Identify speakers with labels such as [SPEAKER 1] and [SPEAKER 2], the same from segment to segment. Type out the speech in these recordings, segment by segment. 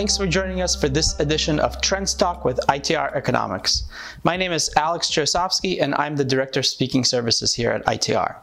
[SPEAKER 1] Thanks for joining us for this edition of Trends Talk with ITR Economics. My name is Alex Chausovsky, and I'm the Director of Speaking Services here at ITR.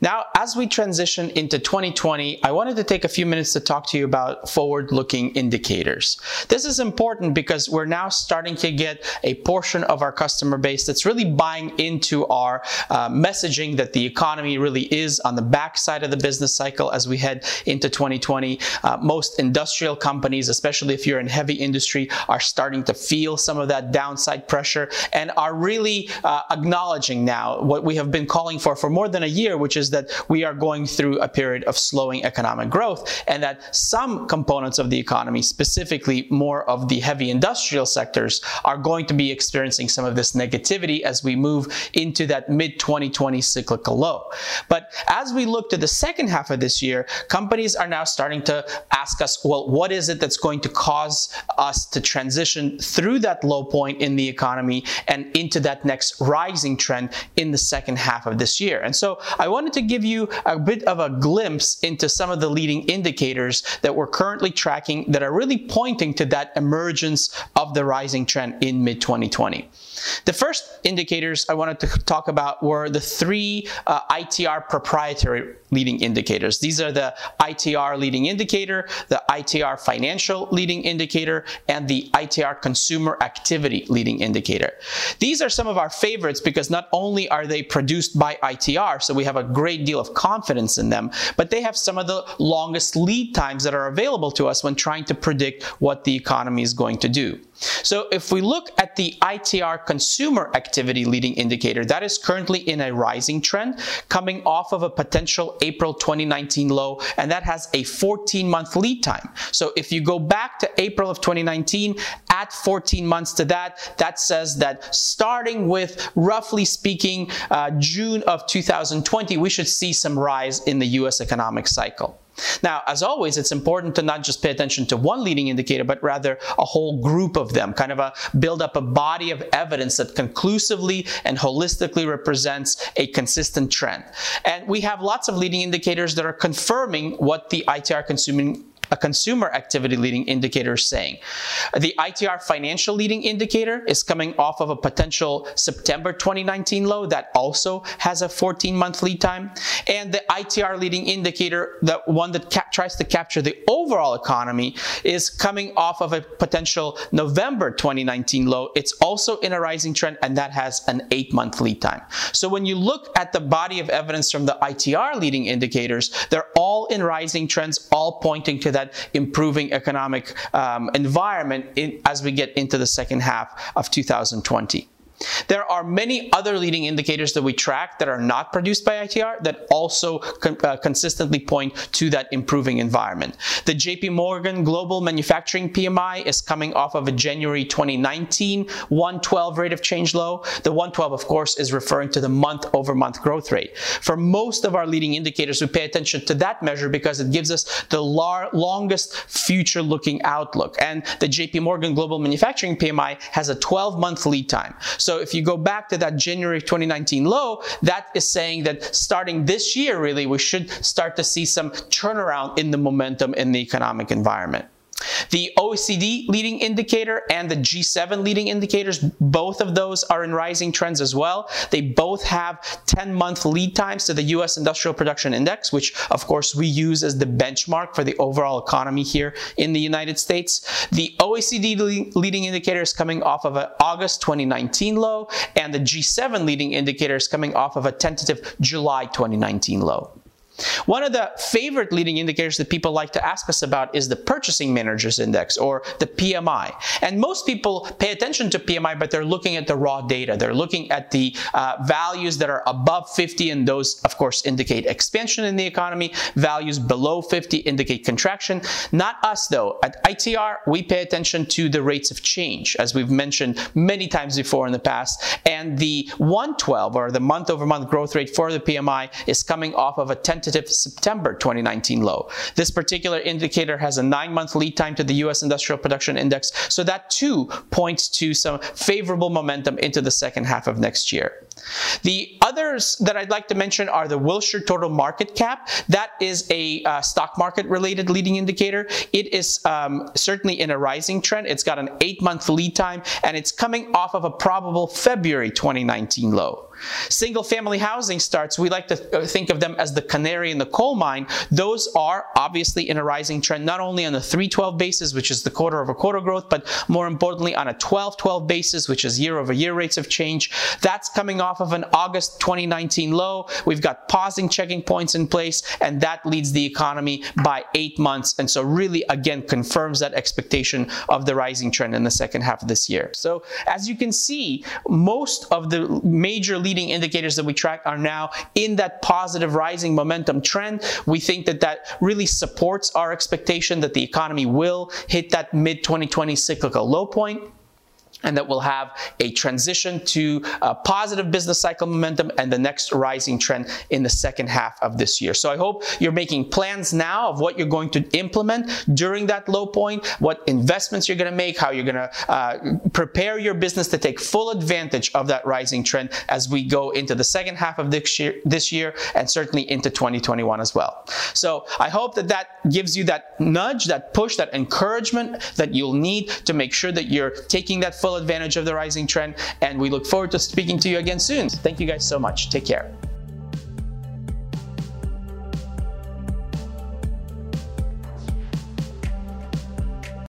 [SPEAKER 1] Now, as we transition into 2020, I wanted to take a few minutes to talk to you about forward looking indicators. This is important because we're now starting to get a portion of our customer base that's really buying into our uh, messaging that the economy really is on the backside of the business cycle as we head into 2020. Uh, most industrial companies, especially if you're in heavy industry, are starting to feel some of that downside pressure and are really uh, acknowledging now what we have been calling for for more than a year year, which is that we are going through a period of slowing economic growth and that some components of the economy, specifically more of the heavy industrial sectors, are going to be experiencing some of this negativity as we move into that mid 2020 cyclical low. But as we look to the second half of this year, companies are now starting to ask us, well, what is it that's going to cause us to transition through that low point in the economy and into that next rising trend in the second half of this year? And so I wanted to give you a bit of a glimpse into some of the leading indicators that we're currently tracking that are really pointing to that emergence of the rising trend in mid 2020. The first indicators I wanted to talk about were the three uh, ITR proprietary leading indicators. These are the ITR leading indicator, the ITR financial leading indicator, and the ITR consumer activity leading indicator. These are some of our favorites because not only are they produced by ITR, so we have a great deal of confidence in them, but they have some of the longest lead times that are available to us when trying to predict what the economy is going to do. So if we look at the ITR consumer activity leading indicator, that is currently in a rising trend, coming off of a potential April 2019 low, and that has a 14 month lead time. So if you go back to April of 2019, add 14 months to that, that says that starting with roughly speaking uh, June of 2020, we should see some rise in the US economic cycle. Now, as always, it's important to not just pay attention to one leading indicator, but rather a whole group of them, kind of a build up a body of evidence that conclusively and holistically represents a consistent trend. And we have lots of leading indicators that are confirming what the ITR consuming a consumer activity leading indicator is saying. The ITR financial leading indicator is coming off of a potential September 2019 low that also has a 14 month lead time. And the ITR leading indicator, the one that tries to capture the overall economy, is coming off of a potential November 2019 low. It's also in a rising trend and that has an eight month lead time. So when you look at the body of evidence from the ITR leading indicators, they're all in rising trends, all pointing to that that improving economic um, environment in, as we get into the second half of 2020. There are many other leading indicators that we track that are not produced by ITR that also con uh, consistently point to that improving environment. The JP Morgan Global Manufacturing PMI is coming off of a January 2019 112 rate of change low. The 112, of course, is referring to the month over month growth rate. For most of our leading indicators, we pay attention to that measure because it gives us the longest future looking outlook. And the JP Morgan Global Manufacturing PMI has a 12 month lead time. So so if you go back to that January 2019 low, that is saying that starting this year, really, we should start to see some turnaround in the momentum in the economic environment. The OECD leading indicator and the G7 leading indicators, both of those are in rising trends as well. They both have 10 month lead times to the US Industrial Production Index, which of course we use as the benchmark for the overall economy here in the United States. The OECD leading indicator is coming off of an August 2019 low, and the G7 leading indicator is coming off of a tentative July 2019 low. One of the favorite leading indicators that people like to ask us about is the Purchasing Managers Index or the PMI. And most people pay attention to PMI, but they're looking at the raw data. They're looking at the uh, values that are above 50, and those, of course, indicate expansion in the economy. Values below 50 indicate contraction. Not us, though. At ITR, we pay attention to the rates of change, as we've mentioned many times before in the past. And the 112, or the month over month growth rate for the PMI, is coming off of a 10 tentative September 2019 low. This particular indicator has a nine month lead time to the US Industrial Production Index, so that too points to some favorable momentum into the second half of next year. The others that I'd like to mention are the Wilshire Total Market Cap. That is a uh, stock market related leading indicator. It is um, certainly in a rising trend. It's got an eight month lead time and it's coming off of a probable February 2019 low. Single family housing starts, we like to uh, think of them as the canary in the coal mine. Those are obviously in a rising trend, not only on the 312 basis, which is the quarter over quarter growth, but more importantly on a 1212 basis, which is year over year rates of change. That's coming off of an August 2019 low. We've got pausing checking points in place, and that leads the economy by eight months. And so really, again, confirms that expectation of the rising trend in the second half of this year. So as you can see, most of the major leading indicators that we track are now in that positive rising momentum trend. We think that that really supports our expectation that the economy will hit that mid 2020 cyclical low point and that we'll have a transition to a positive business cycle momentum and the next rising trend in the second half of this year. So I hope you're making plans now of what you're going to implement during that low point, what investments you're going to make, how you're going to uh, prepare your business to take full advantage of that rising trend as we go into the second half of this year, this year and certainly into 2021 as well. So I hope that that gives you that nudge, that push, that encouragement that you'll need to make sure that you're taking that full full advantage of the rising trend. And we look forward to speaking to you again soon. Thank you guys so much. Take care.